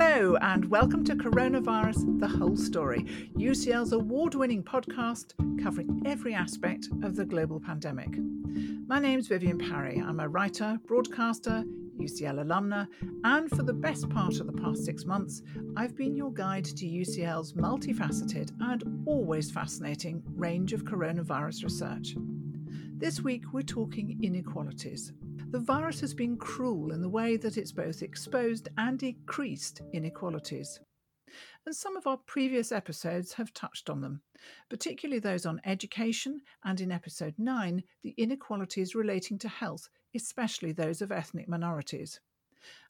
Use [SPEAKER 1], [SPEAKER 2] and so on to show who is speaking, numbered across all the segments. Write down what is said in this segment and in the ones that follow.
[SPEAKER 1] Hello, and welcome to Coronavirus The Whole Story, UCL's award winning podcast covering every aspect of the global pandemic. My name's Vivienne Parry. I'm a writer, broadcaster, UCL alumna, and for the best part of the past six months, I've been your guide to UCL's multifaceted and always fascinating range of coronavirus research. This week, we're talking inequalities. The virus has been cruel in the way that it's both exposed and increased inequalities. And some of our previous episodes have touched on them, particularly those on education and in episode 9, the inequalities relating to health, especially those of ethnic minorities.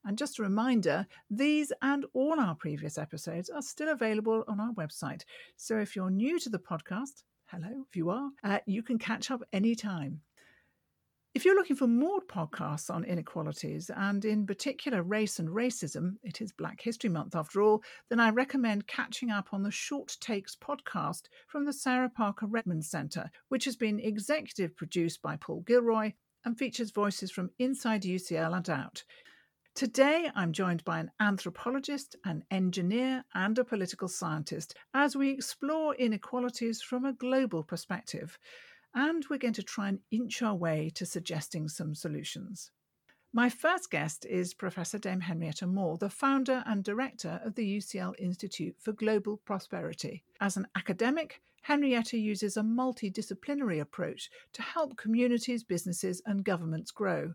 [SPEAKER 1] And just a reminder, these and all our previous episodes are still available on our website. So if you're new to the podcast, hello, if you are, uh, you can catch up anytime. If you're looking for more podcasts on inequalities, and in particular race and racism, it is Black History Month after all, then I recommend catching up on the Short Takes podcast from the Sarah Parker Remond Centre, which has been executive produced by Paul Gilroy and features voices from inside UCL and out. Today, I'm joined by an anthropologist, an engineer, and a political scientist as we explore inequalities from a global perspective. And we're going to try and inch our way to suggesting some solutions. My first guest is Professor Dame Henrietta Moore, the founder and director of the UCL Institute for Global Prosperity. As an academic, Henrietta uses a multidisciplinary approach to help communities, businesses, and governments grow.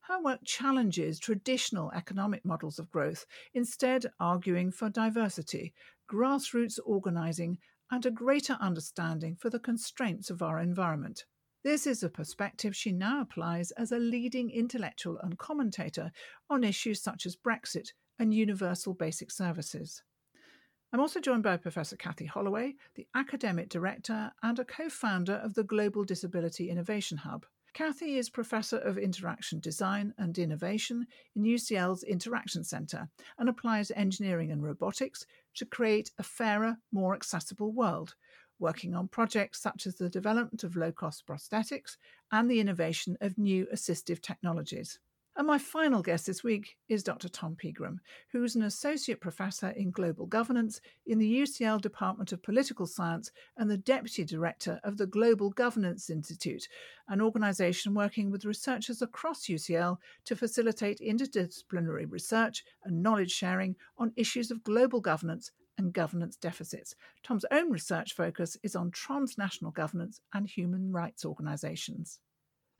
[SPEAKER 1] Her work challenges traditional economic models of growth, instead, arguing for diversity, grassroots organising, and a greater understanding for the constraints of our environment. This is a perspective she now applies as a leading intellectual and commentator on issues such as Brexit and universal basic services. I'm also joined by Professor Cathy Holloway, the academic director and a co founder of the Global Disability Innovation Hub. Cathy is Professor of Interaction Design and Innovation in UCL's Interaction Centre and applies engineering and robotics to create a fairer, more accessible world, working on projects such as the development of low cost prosthetics and the innovation of new assistive technologies. And my final guest this week is Dr. Tom Pegram, who's an associate professor in global governance in the UCL Department of Political Science and the deputy director of the Global Governance Institute, an organization working with researchers across UCL to facilitate interdisciplinary research and knowledge sharing on issues of global governance and governance deficits. Tom's own research focus is on transnational governance and human rights organizations.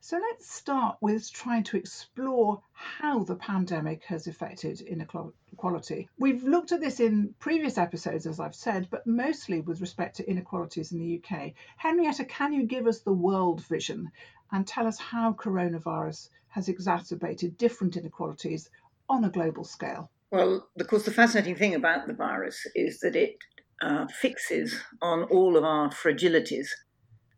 [SPEAKER 1] So let's start with trying to explore how the pandemic has affected inequality. We've looked at this in previous episodes, as I've said, but mostly with respect to inequalities in the UK. Henrietta, can you give us the world vision and tell us how coronavirus has exacerbated different inequalities on a global scale?
[SPEAKER 2] Well, of course, the fascinating thing about the virus is that it uh, fixes on all of our fragilities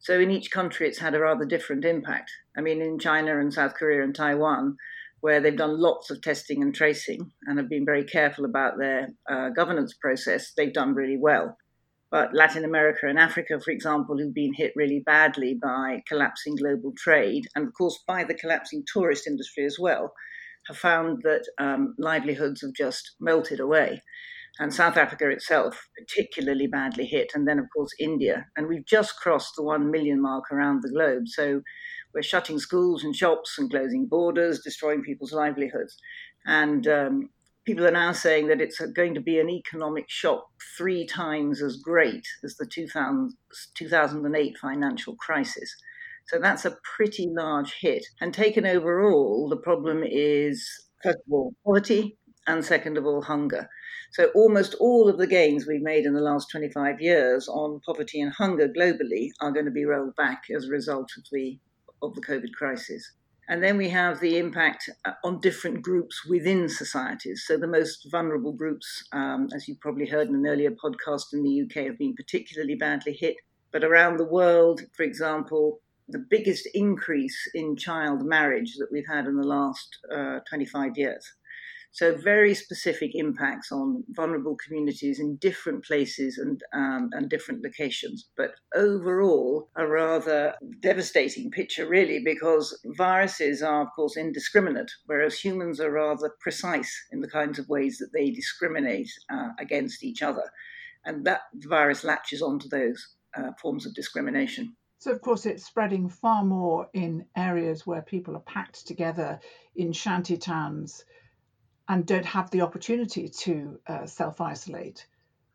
[SPEAKER 2] so in each country, it's had a rather different impact. I mean, in China and South Korea and Taiwan, where they've done lots of testing and tracing and have been very careful about their uh, governance process, they've done really well. But Latin America and Africa, for example, who've been hit really badly by collapsing global trade, and of course by the collapsing tourist industry as well, have found that um, livelihoods have just melted away and South Africa itself particularly badly hit, and then of course India. And we've just crossed the one million mark around the globe. So we're shutting schools and shops and closing borders, destroying people's livelihoods. And um, people are now saying that it's going to be an economic shock three times as great as the 2000, 2008 financial crisis. So that's a pretty large hit. And taken overall, the problem is, first of all, poverty, and second of all, hunger. So almost all of the gains we've made in the last 25 years on poverty and hunger globally are going to be rolled back as a result of the of the COVID crisis. And then we have the impact uh, on different groups within societies. So the most vulnerable groups, um, as you probably heard in an earlier podcast in the UK, have been particularly badly hit. But around the world, for example, the biggest increase in child marriage that we've had in the last uh, 25 years. So, very specific impacts on vulnerable communities in different places and, um, and different locations. But overall, a rather devastating picture, really, because viruses are, of course, indiscriminate, whereas humans are rather precise in the kinds of ways that they discriminate uh, against each other. And that virus latches onto those uh, forms of discrimination.
[SPEAKER 1] So, of course, it's spreading far more in areas where people are packed together in shanty towns and don't have the opportunity to uh, self isolate.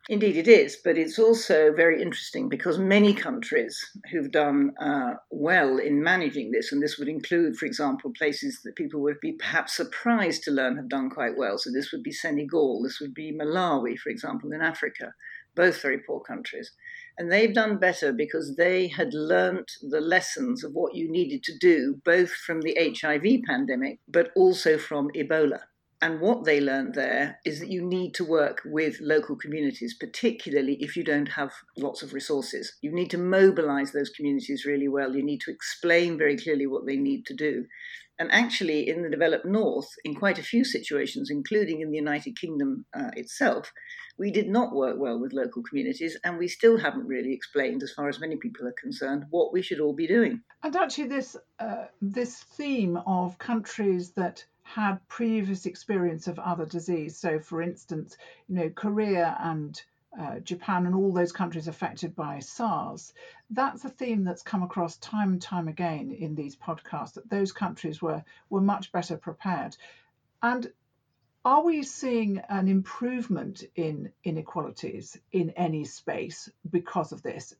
[SPEAKER 2] Indeed, it is, but it's also very interesting because many countries who've done uh, well in managing this, and this would include, for example, places that people would be perhaps surprised to learn have done quite well. So, this would be Senegal, this would be Malawi, for example, in Africa, both very poor countries. And they've done better because they had learnt the lessons of what you needed to do, both from the HIV pandemic, but also from Ebola. And what they learned there is that you need to work with local communities, particularly if you don't have lots of resources. You need to mobilize those communities really well. You need to explain very clearly what they need to do. And actually, in the developed north, in quite a few situations, including in the United Kingdom uh, itself, we did not work well with local communities, and we still haven't really explained, as far as many people are concerned, what we should all be doing.
[SPEAKER 1] And actually, this uh, this theme of countries that had previous experience of other disease. So, for instance, you know, Korea and uh, Japan and all those countries affected by SARS, that's a theme that's come across time and time again in these podcasts that those countries were were much better prepared. And are we seeing an improvement in inequalities in any space because of this?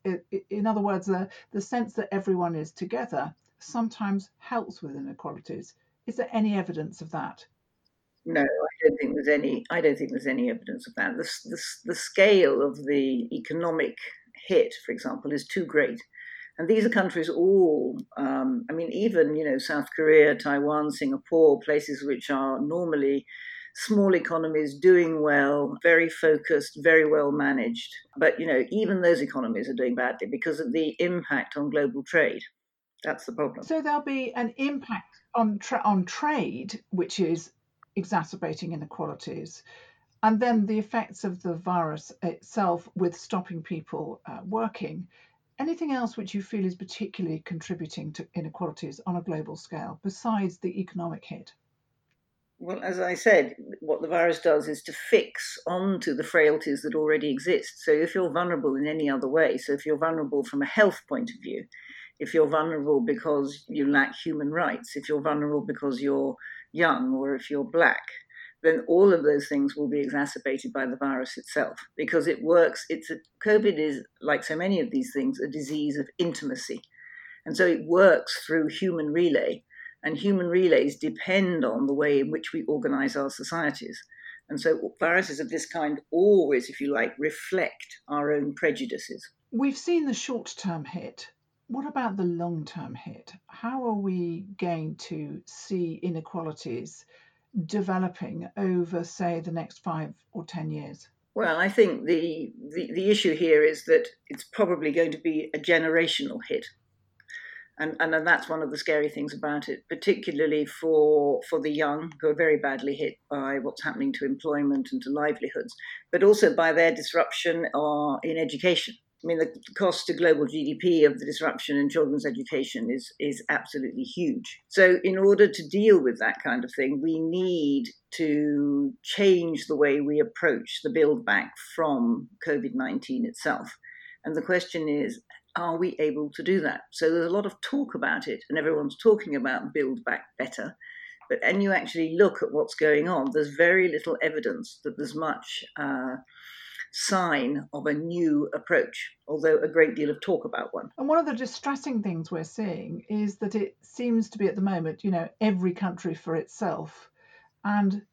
[SPEAKER 1] In other words, the, the sense that everyone is together sometimes helps with inequalities. Is there any evidence of that?
[SPEAKER 2] No, I don't think there's any. I don't think there's any evidence of that. The, the, the scale of the economic hit, for example, is too great. And these are countries all, um, I mean, even, you know, South Korea, Taiwan, Singapore, places which are normally small economies doing well, very focused, very well managed. But, you know, even those economies are doing badly because of the impact on global trade. That's the problem.
[SPEAKER 1] So there'll be an impact on tra- on trade, which is exacerbating inequalities, and then the effects of the virus itself with stopping people uh, working. Anything else which you feel is particularly contributing to inequalities on a global scale besides the economic hit?
[SPEAKER 2] Well, as I said, what the virus does is to fix onto the frailties that already exist. So if you're vulnerable in any other way, so if you're vulnerable from a health point of view, if you're vulnerable because you lack human rights, if you're vulnerable because you're young or if you're black, then all of those things will be exacerbated by the virus itself because it works. It's a, COVID is like so many of these things a disease of intimacy, and so it works through human relay, and human relays depend on the way in which we organize our societies. And so viruses of this kind always, if you like, reflect our own prejudices.
[SPEAKER 1] We've seen the short term hit what about the long term hit? How are we going to see inequalities developing over, say, the next five or 10 years?
[SPEAKER 2] Well, I think the, the, the issue here is that it's probably going to be a generational hit. And, and that's one of the scary things about it, particularly for, for the young who are very badly hit by what's happening to employment and to livelihoods, but also by their disruption uh, in education. I mean, the cost to global GDP of the disruption in children's education is, is absolutely huge. So, in order to deal with that kind of thing, we need to change the way we approach the build back from COVID 19 itself. And the question is, are we able to do that? So, there's a lot of talk about it, and everyone's talking about build back better. But when you actually look at what's going on, there's very little evidence that there's much. Uh, sign of a new approach, although a great deal of talk about one.
[SPEAKER 1] And one of the distressing things we're seeing is that it seems to be at the moment, you know, every country for itself. And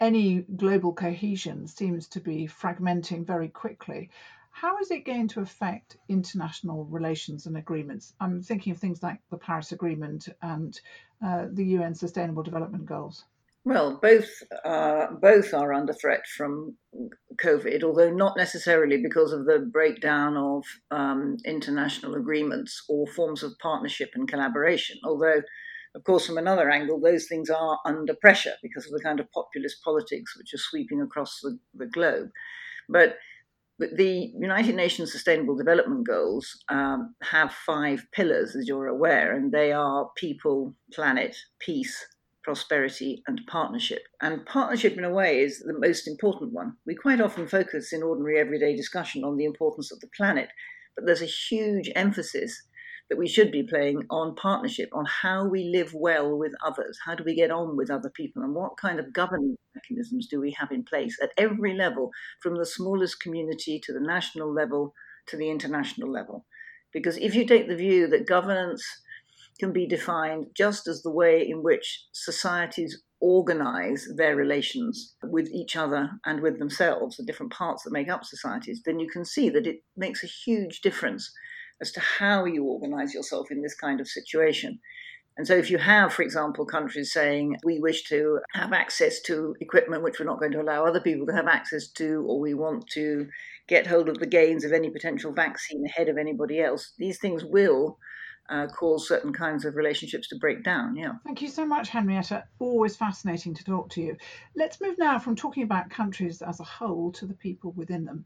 [SPEAKER 1] any global cohesion seems to be fragmenting very quickly. How is it going to affect international relations and agreements? I'm thinking of things like the Paris Agreement and uh, the UN Sustainable Development Goals.
[SPEAKER 2] Well, both uh, both are under threat from COVID, although not necessarily because of the breakdown of um, international agreements or forms of partnership and collaboration. Although Of course, from another angle, those things are under pressure because of the kind of populist politics which are sweeping across the, the globe. But the United Nations Sustainable Development Goals um, have five pillars, as you're aware, and they are people, planet, peace, prosperity, and partnership. And partnership, in a way, is the most important one. We quite often focus in ordinary everyday discussion on the importance of the planet, but there's a huge emphasis that we should be playing on partnership, on how we live well with others, how do we get on with other people, and what kind of governance mechanisms do we have in place at every level, from the smallest community to the national level to the international level. Because if you take the view that governance can be defined just as the way in which societies organize their relations with each other and with themselves, the different parts that make up societies, then you can see that it makes a huge difference as to how you organize yourself in this kind of situation. And so, if you have, for example, countries saying we wish to have access to equipment which we're not going to allow other people to have access to, or we want to get hold of the gains of any potential vaccine ahead of anybody else, these things will uh, cause certain kinds of relationships to break down. Yeah.
[SPEAKER 1] Thank you so much, Henrietta. Always fascinating to talk to you. Let's move now from talking about countries as a whole to the people within them.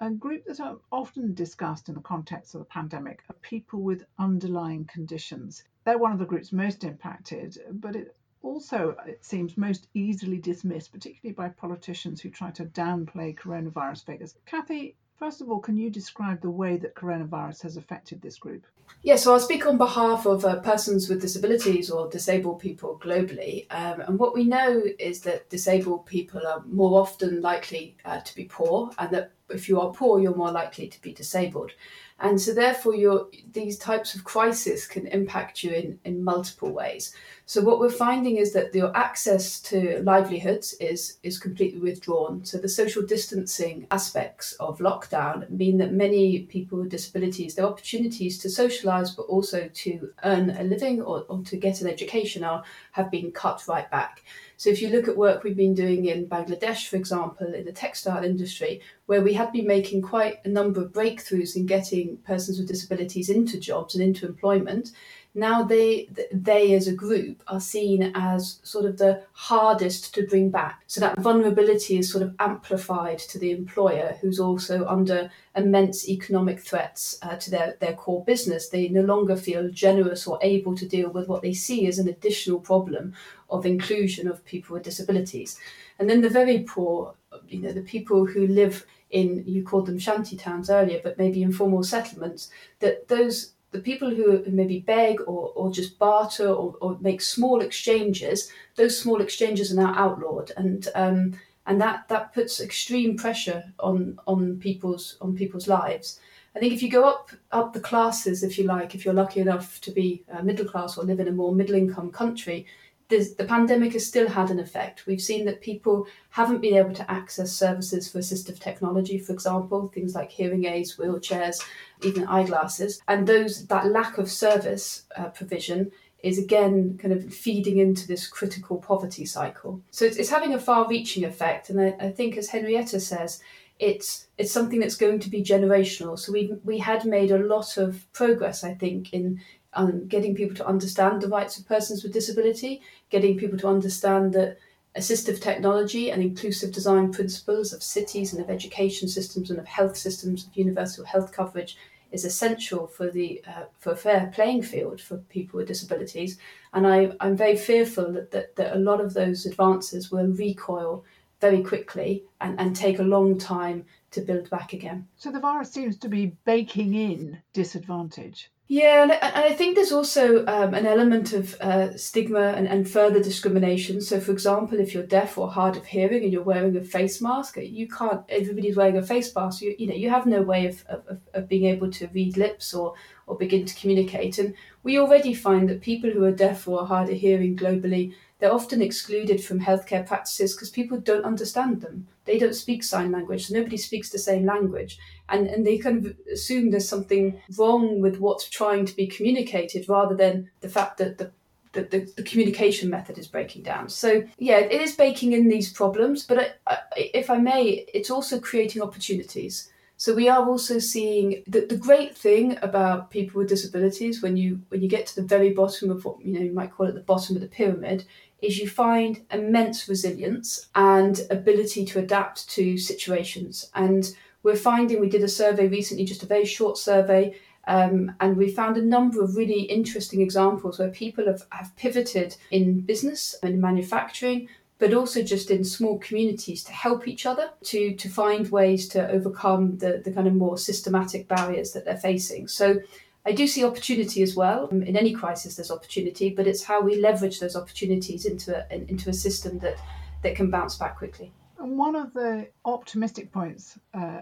[SPEAKER 1] A group that are often discussed in the context of the pandemic are people with underlying conditions. They're one of the groups most impacted, but it also, it seems, most easily dismissed, particularly by politicians who try to downplay coronavirus figures. Cathy, First of all, can you describe the way that coronavirus has affected this group?
[SPEAKER 3] Yeah, so I'll speak on behalf of uh, persons with disabilities or disabled people globally. Um, and what we know is that disabled people are more often likely uh, to be poor, and that if you are poor, you're more likely to be disabled. And so, therefore, these types of crisis can impact you in, in multiple ways. So, what we're finding is that your access to livelihoods is, is completely withdrawn. So, the social distancing aspects of lockdown mean that many people with disabilities, their opportunities to socialise but also to earn a living or, or to get an education are, have been cut right back. So if you look at work we've been doing in Bangladesh, for example, in the textile industry, where we had been making quite a number of breakthroughs in getting persons with disabilities into jobs and into employment, now they they as a group are seen as sort of the hardest to bring back. So that vulnerability is sort of amplified to the employer who's also under immense economic threats uh, to their, their core business. They no longer feel generous or able to deal with what they see as an additional problem of inclusion of people with disabilities. And then the very poor you know the people who live in you called them shanty towns earlier but maybe informal settlements that those the people who maybe beg or, or just barter or, or make small exchanges, those small exchanges are now outlawed, and um, and that that puts extreme pressure on on people's on people's lives. I think if you go up up the classes, if you like, if you're lucky enough to be uh, middle class or live in a more middle income country, the pandemic has still had an effect. We've seen that people haven't been able to access services for assistive technology, for example, things like hearing aids, wheelchairs, even eyeglasses, and those that lack of service uh, provision is again kind of feeding into this critical poverty cycle. So it's, it's having a far-reaching effect, and I, I think, as Henrietta says, it's it's something that's going to be generational. So we we had made a lot of progress, I think, in um, getting people to understand the rights of persons with disability, getting people to understand that assistive technology and inclusive design principles of cities and of education systems and of health systems of universal health coverage is essential for the uh, for a fair playing field for people with disabilities. And I, I'm very fearful that, that, that a lot of those advances will recoil very quickly and, and take a long time to build back again.
[SPEAKER 1] So the virus seems to be baking in disadvantage.
[SPEAKER 3] Yeah, and I think there's also um, an element of uh, stigma and, and further discrimination. So, for example, if you're deaf or hard of hearing and you're wearing a face mask, you can't. Everybody's wearing a face mask. You, you know, you have no way of, of, of being able to read lips or or begin to communicate. And we already find that people who are deaf or hard of hearing globally they're often excluded from healthcare practices because people don't understand them. They don't speak sign language, so nobody speaks the same language. And, and they kind of assume there's something wrong with what's trying to be communicated rather than the fact that the the, the, the, communication method is breaking down. So, yeah, it is baking in these problems, but I, I, if I may, it's also creating opportunities. So we are also seeing that the great thing about people with disabilities when you when you get to the very bottom of what you know you might call it the bottom of the pyramid is you find immense resilience and ability to adapt to situations. And we're finding we did a survey recently, just a very short survey, um, and we found a number of really interesting examples where people have, have pivoted in business and manufacturing but also just in small communities to help each other to to find ways to overcome the the kind of more systematic barriers that they're facing so I do see opportunity as well. Um, in any crisis, there's opportunity, but it's how we leverage those opportunities into a, into a system that, that can bounce back quickly.
[SPEAKER 1] And one of the optimistic points uh,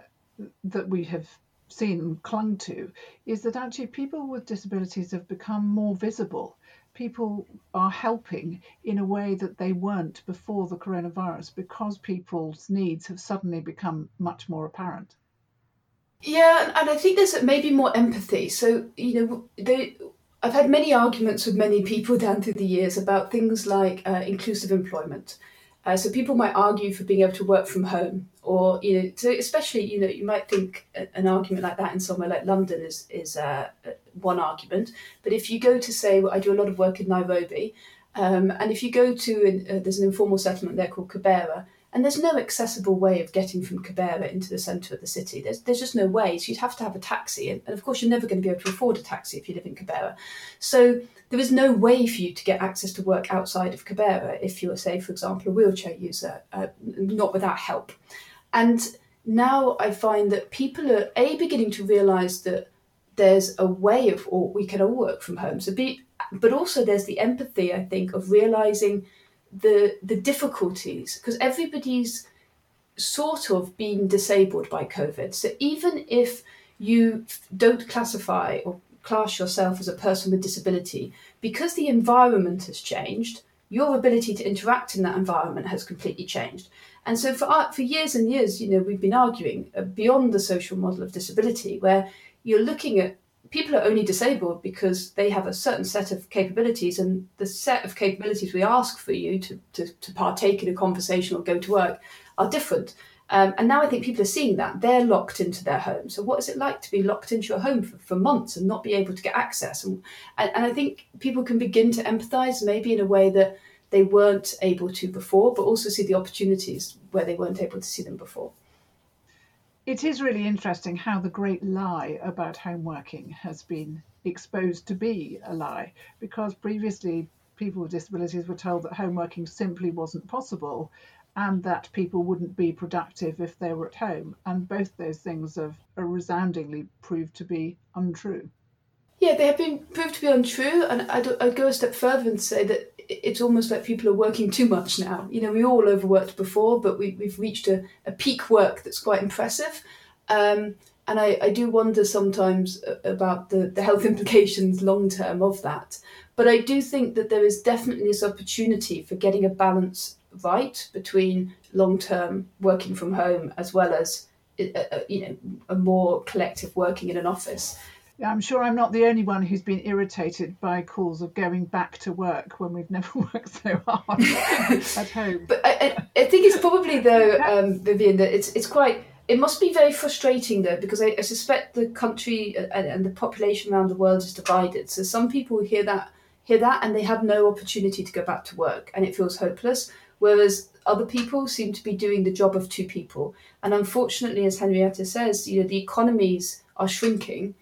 [SPEAKER 1] that we have seen clung to is that actually people with disabilities have become more visible people are helping in a way that they weren't before the coronavirus because people's needs have suddenly become much more apparent.
[SPEAKER 3] Yeah, and I think there's maybe more empathy. So, you know, they, I've had many arguments with many people down through the years about things like uh, inclusive employment. Uh, so people might argue for being able to work from home, or you know, so especially you know, you might think an argument like that in somewhere like London is is uh, one argument. But if you go to say, well, I do a lot of work in Nairobi, um, and if you go to an, uh, there's an informal settlement there called Kibera, and there's no accessible way of getting from Kibera into the centre of the city. There's, there's just no way. So you'd have to have a taxi. And, and, of course, you're never going to be able to afford a taxi if you live in Kibera. So there is no way for you to get access to work outside of Kibera if you're, say, for example, a wheelchair user, uh, not without help. And now I find that people are, A, beginning to realise that there's a way of, or we can all work from home. So but also there's the empathy, I think, of realising – the the difficulties because everybody's sort of been disabled by COVID. So even if you don't classify or class yourself as a person with disability, because the environment has changed, your ability to interact in that environment has completely changed. And so for for years and years, you know, we've been arguing uh, beyond the social model of disability, where you're looking at people are only disabled because they have a certain set of capabilities and the set of capabilities we ask for you to, to, to partake in a conversation or go to work are different. Um, and now i think people are seeing that. They're locked into their home. So what is it like to be locked into your home for, for months and not be able to get access? And, and, and i think people can begin to empathize maybe in a way that they weren't able to before but also see the opportunities where they weren't able to see them before
[SPEAKER 1] it is really interesting how the great lie about home working has been exposed to be a lie because previously people with disabilities were told that home working simply wasn't possible and that people wouldn't be productive if they were at home. And both those things have resoundingly proved to be untrue.
[SPEAKER 3] Yeah, they have been proved to be untrue. And I'd, I'd go a step further and say that it's almost like people are working too much now. You know, we all overworked before, but we, we've reached a, a peak work that's quite impressive. Um, and I, I do wonder sometimes about the, the health implications long term of that. But I do think that there is definitely this opportunity for getting a balance right between long term working from home as well as uh, uh, you know a more collective working in an office.
[SPEAKER 1] Yeah, I'm sure I'm not the only one who's been irritated by calls of going back to work when we've never worked so hard at home.
[SPEAKER 3] But I, I, think it's probably though, um, Vivienne, that it's it's quite. It must be very frustrating though, because I, I suspect the country and, and the population around the world is divided. So some people hear that hear that and they have no opportunity to go back to work, and it feels hopeless. Whereas other people seem to be doing the job of two people, and unfortunately, as Henrietta says, you know the economies are shrinking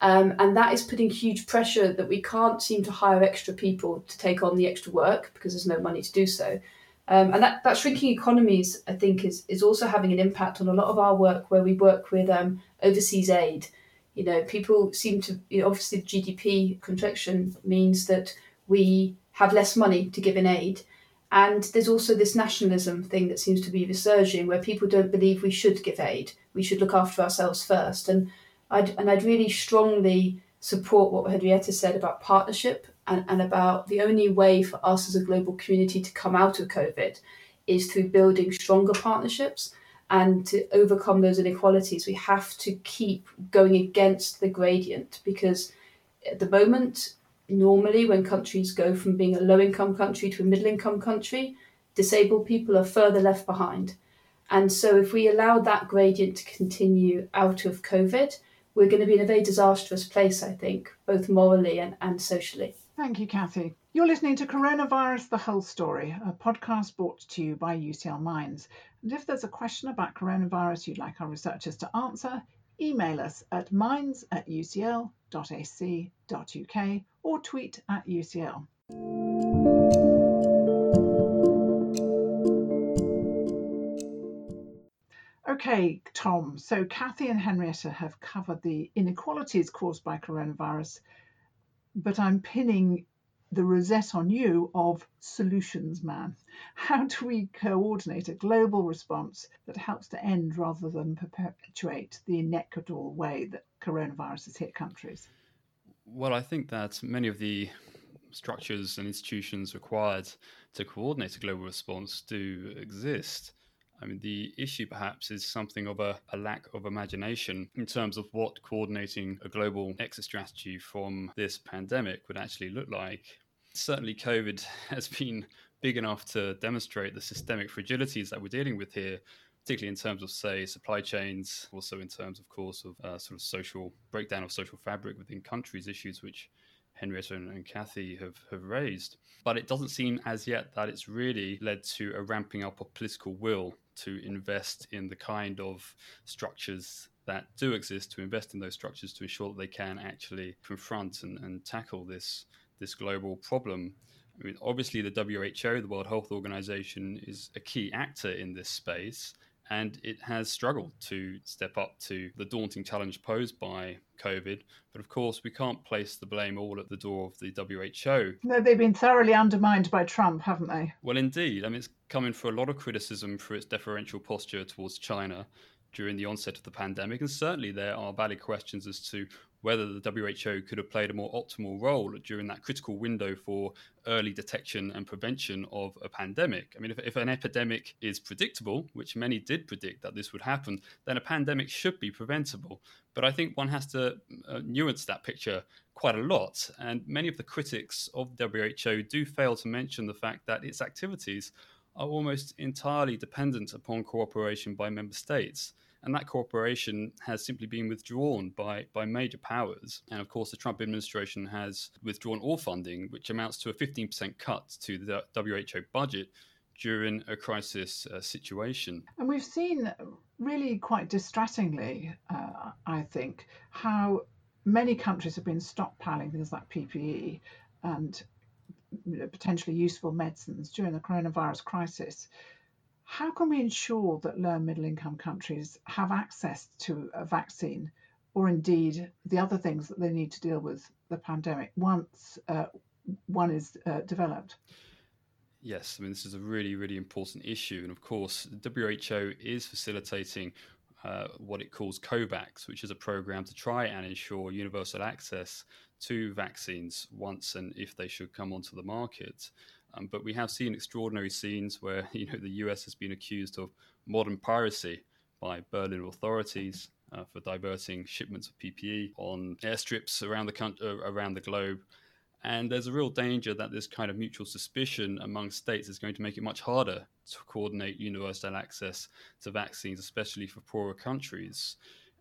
[SPEAKER 3] um, and that is putting huge pressure that we can't seem to hire extra people to take on the extra work because there's no money to do so. Um, and that, that shrinking economies, I think, is, is also having an impact on a lot of our work where we work with um, overseas aid. You know, people seem to, you know, obviously, GDP contraction means that we have less money to give in aid. And there's also this nationalism thing that seems to be resurging where people don't believe we should give aid. We should look after ourselves first. And I'd, and I'd really strongly support what Henrietta said about partnership and, and about the only way for us as a global community to come out of COVID is through building stronger partnerships and to overcome those inequalities. We have to keep going against the gradient because at the moment, normally when countries go from being a low income country to a middle income country, disabled people are further left behind. And so, if we allow that gradient to continue out of COVID, we're going to be in a very disastrous place, I think, both morally and, and socially.
[SPEAKER 1] Thank you, Cathy. You're listening to Coronavirus The Whole Story, a podcast brought to you by UCL Minds. And if there's a question about coronavirus you'd like our researchers to answer, email us at minds at ucl.ac.uk or tweet at UCL. Okay, Tom. So Cathy and Henrietta have covered the inequalities caused by coronavirus, but I'm pinning the rosette on you of solutions man. How do we coordinate a global response that helps to end rather than perpetuate the inequitable way that coronavirus has hit countries?
[SPEAKER 4] Well, I think that many of the structures and institutions required to coordinate a global response do exist. I mean, the issue perhaps is something of a, a, lack of imagination in terms of what coordinating a global exit strategy from this pandemic would actually look like. Certainly, COVID has been big enough to demonstrate the systemic fragilities that we're dealing with here, particularly in terms of, say, supply chains, also in terms, of course, of uh, sort of social breakdown of social fabric within countries, issues which Henrietta and, and Cathy have, have raised. But it doesn't seem as yet that it's really led to a ramping up of political will to invest in the kind of structures that do exist, to invest in those structures to ensure that they can actually confront and, and tackle this this global problem. I mean, obviously, the WHO, the World Health Organization, is a key actor in this space, and it has struggled to step up to the daunting challenge posed by COVID. But of course, we can't place the blame all at the door of the WHO.
[SPEAKER 1] No, they've been thoroughly undermined by Trump, haven't they?
[SPEAKER 4] Well, indeed. I mean, it's coming for a lot of criticism for its deferential posture towards China during the onset of the pandemic. And certainly there are valid questions as to whether the WHO could have played a more optimal role during that critical window for early detection and prevention of a pandemic. I mean, if, if, an epidemic is predictable, which many did predict that this would happen, then a pandemic should be preventable. But I think one has to uh, nuance that picture quite a lot. And many of the critics of WHO do fail to mention the fact that its activities are almost entirely dependent upon cooperation by member states and that cooperation has simply been withdrawn by, by major powers. And of course, the Trump administration has withdrawn all funding, which amounts to a 15% cut to the WHO budget during a crisis uh, situation.
[SPEAKER 1] And we've seen really quite distressingly, uh, I think, how many countries have been stockpiling things like PPE and potentially useful medicines during the coronavirus crisis. How can we ensure that low and middle income countries have access to a vaccine or indeed the other things that they need to deal with the pandemic once uh, one is uh, developed?
[SPEAKER 4] Yes, I mean, this is a really, really important issue. And of course, WHO is facilitating uh, what it calls COVAX, which is a program to try and ensure universal access to vaccines once and if they should come onto the market. Um, but we have seen extraordinary scenes where you know the US has been accused of modern piracy by Berlin authorities uh, for diverting shipments of PPE on airstrips around the country, uh, around the globe. And there's a real danger that this kind of mutual suspicion among states is going to make it much harder to coordinate universal access to vaccines, especially for poorer countries.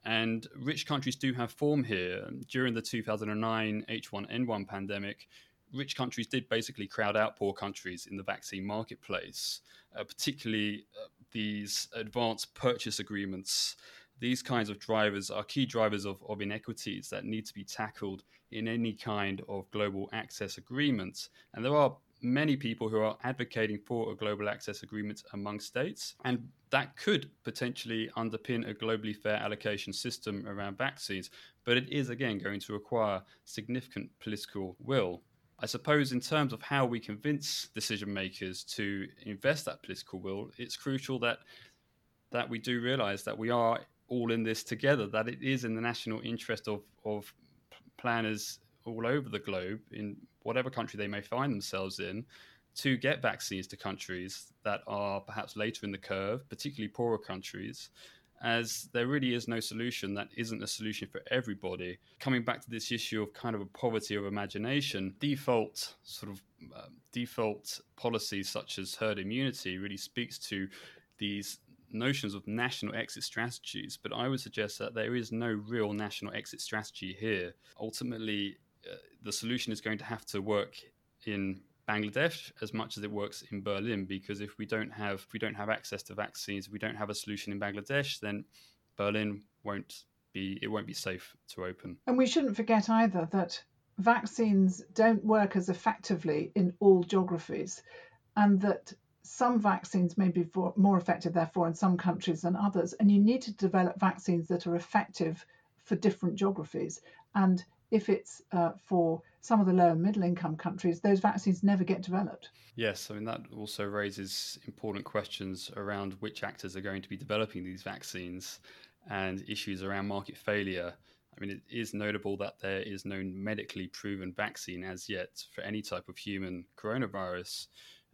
[SPEAKER 4] And rich countries do have form here. During the 2009 H1N1 pandemic, rich countries did basically crowd out poor countries in the vaccine marketplace, uh, particularly uh, these advanced purchase agreements. These kinds of drivers are key drivers of, of inequities that need to be tackled in any kind of global access agreement. And there are many people who are advocating for a global access agreement among states, and that could potentially underpin a globally fair allocation system around vaccines. But it is, again, going to require significant political will. I suppose, in terms of how we convince decision makers to invest that political will, it's crucial that that we do realise that we are all in this together. That it is in the national interest of of planners all over the globe, in whatever country they may find themselves in, to get vaccines to countries that are perhaps later in the curve, particularly poorer countries, as there really is no solution that isn't a solution for everybody. Coming back to this issue of kind of a poverty of imagination, default sort of uh, default policies such as herd immunity really speaks to these notions of national exit strategies, but I would suggest that there is no real national exit strategy here. Ultimately, uh, the solution is going to have to work in Bangladesh as much as it works in Berlin because if we don't have if we don't have access to vaccines, if we don't have a solution in Bangladesh, then Berlin won't be it won't be safe to open.
[SPEAKER 1] And we shouldn't forget either that vaccines don't work as effectively in all geographies and that some vaccines may be for, more effective therefore in some countries than others and you need to develop vaccines that are effective for different geographies and if it's uh, for some of the low and middle income countries, those vaccines never get developed.
[SPEAKER 4] Yes, I mean, that also raises important questions around which actors are going to be developing these vaccines and issues around market failure. I mean, it is notable that there is no medically proven vaccine as yet for any type of human coronavirus.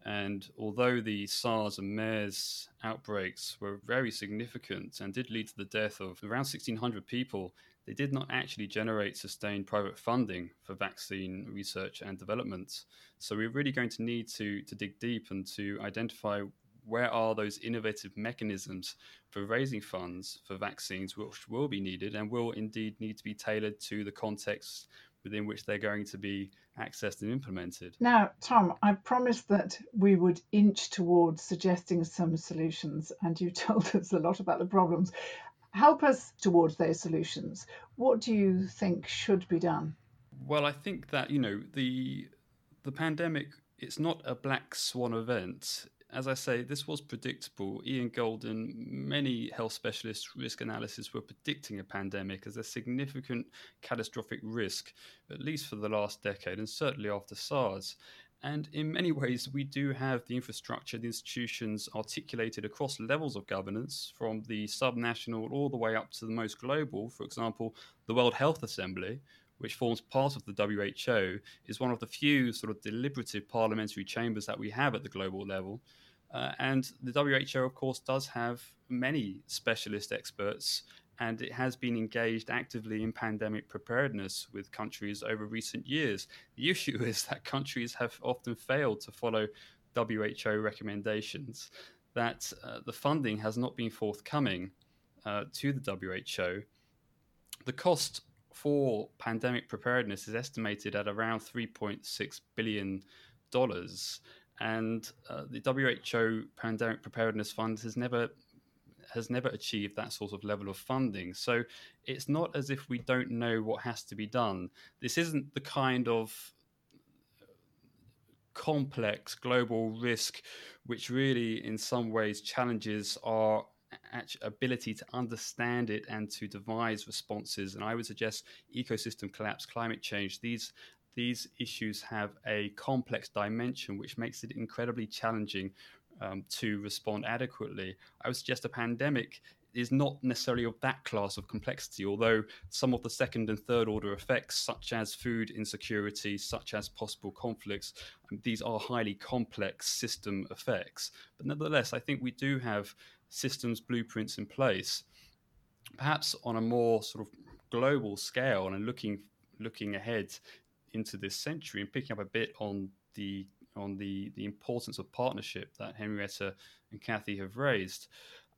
[SPEAKER 4] And although the SARS and MERS outbreaks were very significant and did lead to the death of around 1,600 people, they did not actually generate sustained private funding for vaccine research and development. So we're really going to need to, to dig deep and to identify where are those innovative mechanisms for raising funds for vaccines which will be needed and will indeed need to be tailored to the context within which they're going to be accessed and implemented.
[SPEAKER 1] Now, Tom, I promised that we would inch towards suggesting some solutions, and you told us a lot about the problems help us towards those solutions. What do you think should be done?
[SPEAKER 4] Well, I think that you know the the pandemic. It's not a black swan event. As I say, this was predictable. Ian Goldin, many health specialists, risk analysis were predicting a pandemic as a significant catastrophic risk, at least for the last decade, and certainly after SARS. And in many ways, we do have the infrastructure, the institutions articulated across levels of governance, from the subnational all the way up to the most global. For example, the World Health Assembly, which forms part of the WHO, is one of the few sort of deliberative parliamentary chambers that we have at the global level. Uh, and the WHO, of course, does have many specialist experts and it has been engaged actively in pandemic preparedness with countries over recent years. The issue is that countries have often failed to follow WHO recommendations, that uh, the funding has not been forthcoming uh, to the WHO. The cost for pandemic preparedness is estimated at around $3.6 billion. And uh, the WHO Pandemic Preparedness Fund has never has never achieved that sort of level of funding. So it's not as if we don't know what has to be done. This isn't the kind of complex global risk which really in some ways challenges our ability to understand it and to devise responses and i would suggest ecosystem collapse climate change these these issues have a complex dimension which makes it incredibly challenging um, to respond adequately. I would suggest a pandemic is not necessarily of that class of complexity, although some of the second and third order effects, such as food insecurity, such as possible conflicts, um, these are highly complex system effects. But nevertheless, I think we do have systems blueprints in place, perhaps on a more sort of global scale and looking looking ahead into this century and picking up a bit on the on the, the importance of partnership that Henrietta and Cathy have raised.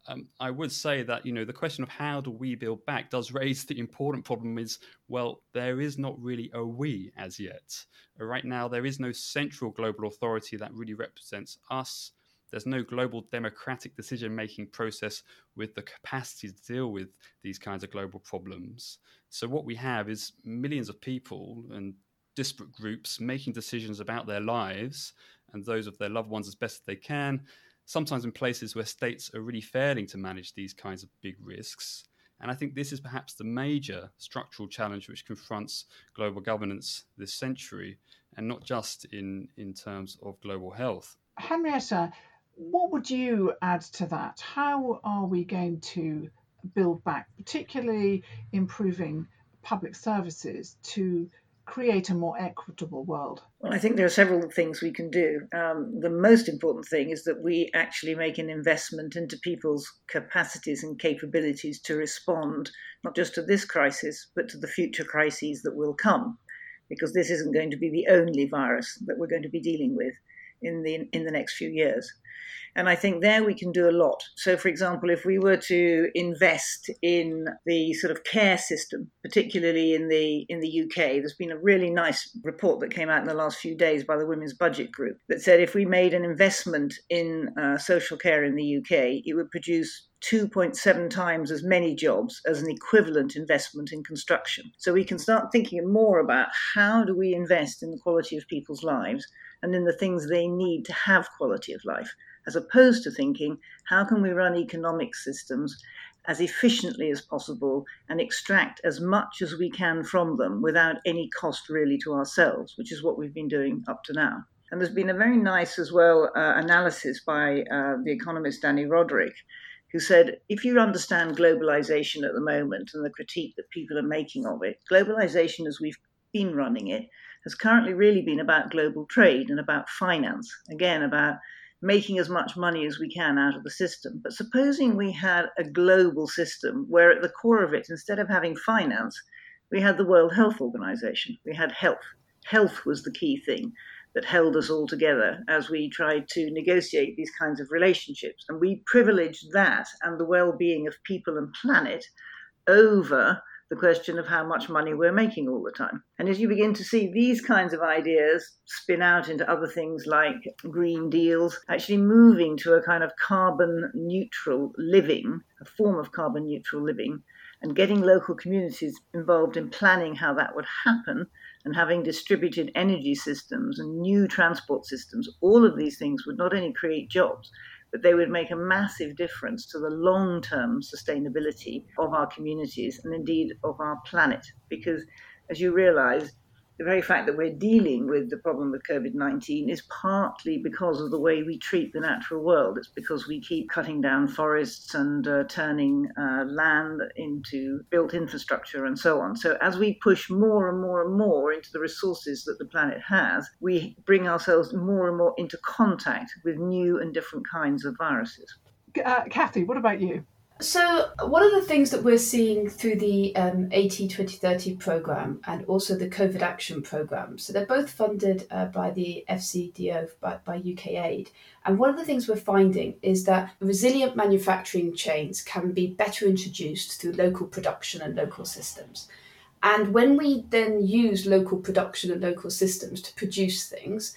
[SPEAKER 4] Um, I would say that you know the question of how do we build back does raise the important problem is well there is not really a we as yet right now there is no central global authority that really represents us there's no global democratic decision making process with the capacity to deal with these kinds of global problems so what we have is millions of people and disparate groups making decisions about their lives and those of their loved ones as best they can, sometimes in places where states are really failing to manage these kinds of big risks. And I think this is perhaps the major structural challenge which confronts global governance this century, and not just in, in terms of global health.
[SPEAKER 1] Henrietta, what would you add to that? How are we going to build back, particularly improving public services to create a more equitable world?
[SPEAKER 2] Well, I think there are several things we can do. Um, the most important thing is that we actually make an investment into people's capacities and capabilities to respond, not just to this crisis, but to the future crises that will come, because this isn't going to be the only virus that we're going to be dealing with. In the in the next few years. And I think there we can do a lot. So, for example, if we were to invest in the sort of care system, particularly in the in the UK, there's been a really nice report that came out in the last few days by the Women's Budget Group that said if we made an investment in uh, social care in the UK, it would produce 2.7 times as many jobs as an equivalent investment in construction. So we can start thinking more about how do we invest in the quality of people's lives and in the things they need to have quality of life as opposed to thinking, how can we run economic systems as efficiently as possible and extract as much as we can from them without any cost really to ourselves, which is what we've been doing up to now. And there's been a very nice, as well, uh, analysis by uh, the economist Dani Rodrik, who said if you understand globalization at the moment and the critique that people are making of it, globalization as we've been running it has currently really been about global trade and about finance. Again, about making as much money as we can out of the system. But supposing we had a global system where at the core of it, instead of having finance, we had the World Health Organization, we had health. Health was the key thing that held us all together as we tried to negotiate these kinds of relationships. And we privileged that and the well being of people and planet over the question of how much money we're making all the time. And as you begin to see these kinds of ideas spin out into other things like green deals, actually moving to a kind of carbon neutral living, a form of carbon neutral living, and getting local communities involved in planning how that would happen and having distributed energy systems and new transport systems, all of these things would not only create jobs, but they would make a massive difference to the long term sustainability of our communities and indeed of our planet. Because as you realize, the very fact that we're dealing with the problem of COVID 19 is partly because of the way we treat the natural world. It's because we keep cutting down forests and uh, turning uh, land into built infrastructure and so on. So, as we push more and more and more into the resources that the planet has, we bring ourselves more and more into contact with new and different kinds of viruses.
[SPEAKER 1] Uh, Cathy, what about you?
[SPEAKER 3] So, one of the things that we're seeing through the um, AT 2030 program and also the COVID Action program, so they're both funded uh, by the FCDO, by, by UK Aid. And one of the things we're finding is that resilient manufacturing chains can be better introduced through local production and local systems. And when we then use local production and local systems to produce things,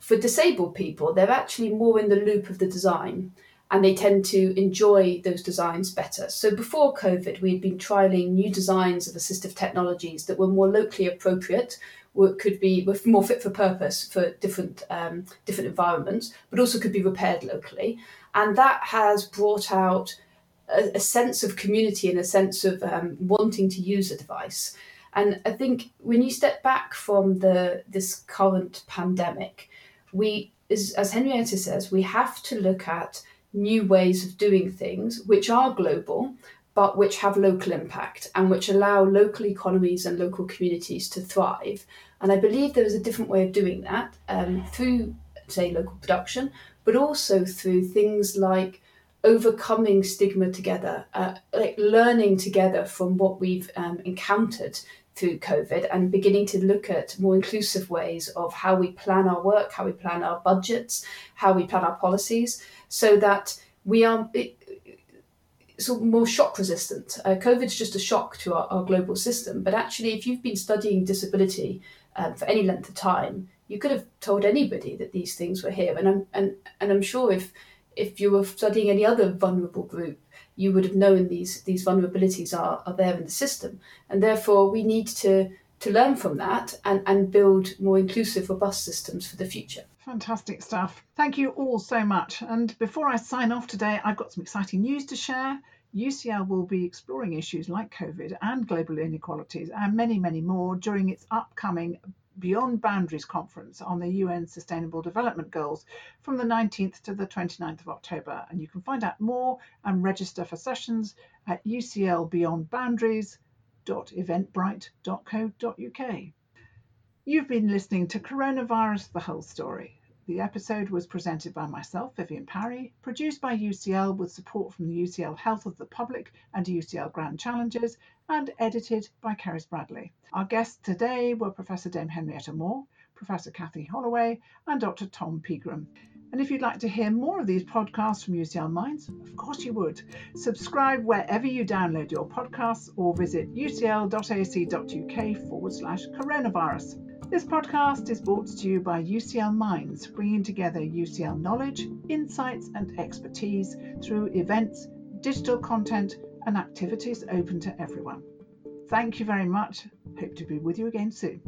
[SPEAKER 3] for disabled people, they're actually more in the loop of the design and they tend to enjoy those designs better. So before COVID, we had been trialing new designs of assistive technologies that were more locally appropriate, were, could be were more fit for purpose for different um, different environments, but also could be repaired locally, and that has brought out a, a sense of community and a sense of um, wanting to use a device. And I think when you step back from the this current pandemic, we, as, as Henrietta says, we have to look at new ways of doing things which are global but which have local impact and which allow local economies and local communities to thrive. And I believe there is a different way of doing that um, through, say, local production, but also through things like overcoming stigma together, uh, like learning together from what we've um, encountered through COVID and beginning to look at more inclusive ways of how we plan our work, how we plan our budgets, how we plan our policies, so that we are sort of more shock resistant. Uh, COVID is just a shock to our, our, global system, but actually, if you've been studying disability um, for any length of time, you could have told anybody that these things were here. And I'm and and I'm sure if if you were studying any other vulnerable group, you would have known these these vulnerabilities are, are there in the system. And therefore we need to to learn from that and, and build more inclusive, robust systems for the future.
[SPEAKER 1] Fantastic stuff. Thank you all so much. And before I sign off today, I've got some exciting news to share. UCL will be exploring issues like COVID and global inequalities and many, many more during its upcoming Beyond Boundaries conference on the UN Sustainable Development Goals from the 19th to the 29th of October. And you can find out more and register for sessions at uclbeyondboundaries.eventbrite.co.uk. You've been listening to Coronavirus The Whole Story. The episode was presented by myself, Vivienne Parry, produced by UCL with support from the UCL Health of the Public and UCL Grand Challenges, and edited by Keris Bradley. Our guests today were Professor Dame Henrietta Moore, Professor Cathy Holloway, and Dr. Tom Pegram. And if you'd like to hear more of these podcasts from UCL Minds, of course you would. Subscribe wherever you download your podcasts or visit ucl.ac.uk forward slash coronavirus. This podcast is brought to you by UCL Minds, bringing together UCL knowledge, insights, and expertise through events, digital content, and activities open to everyone. Thank you very much. Hope to be with you again soon.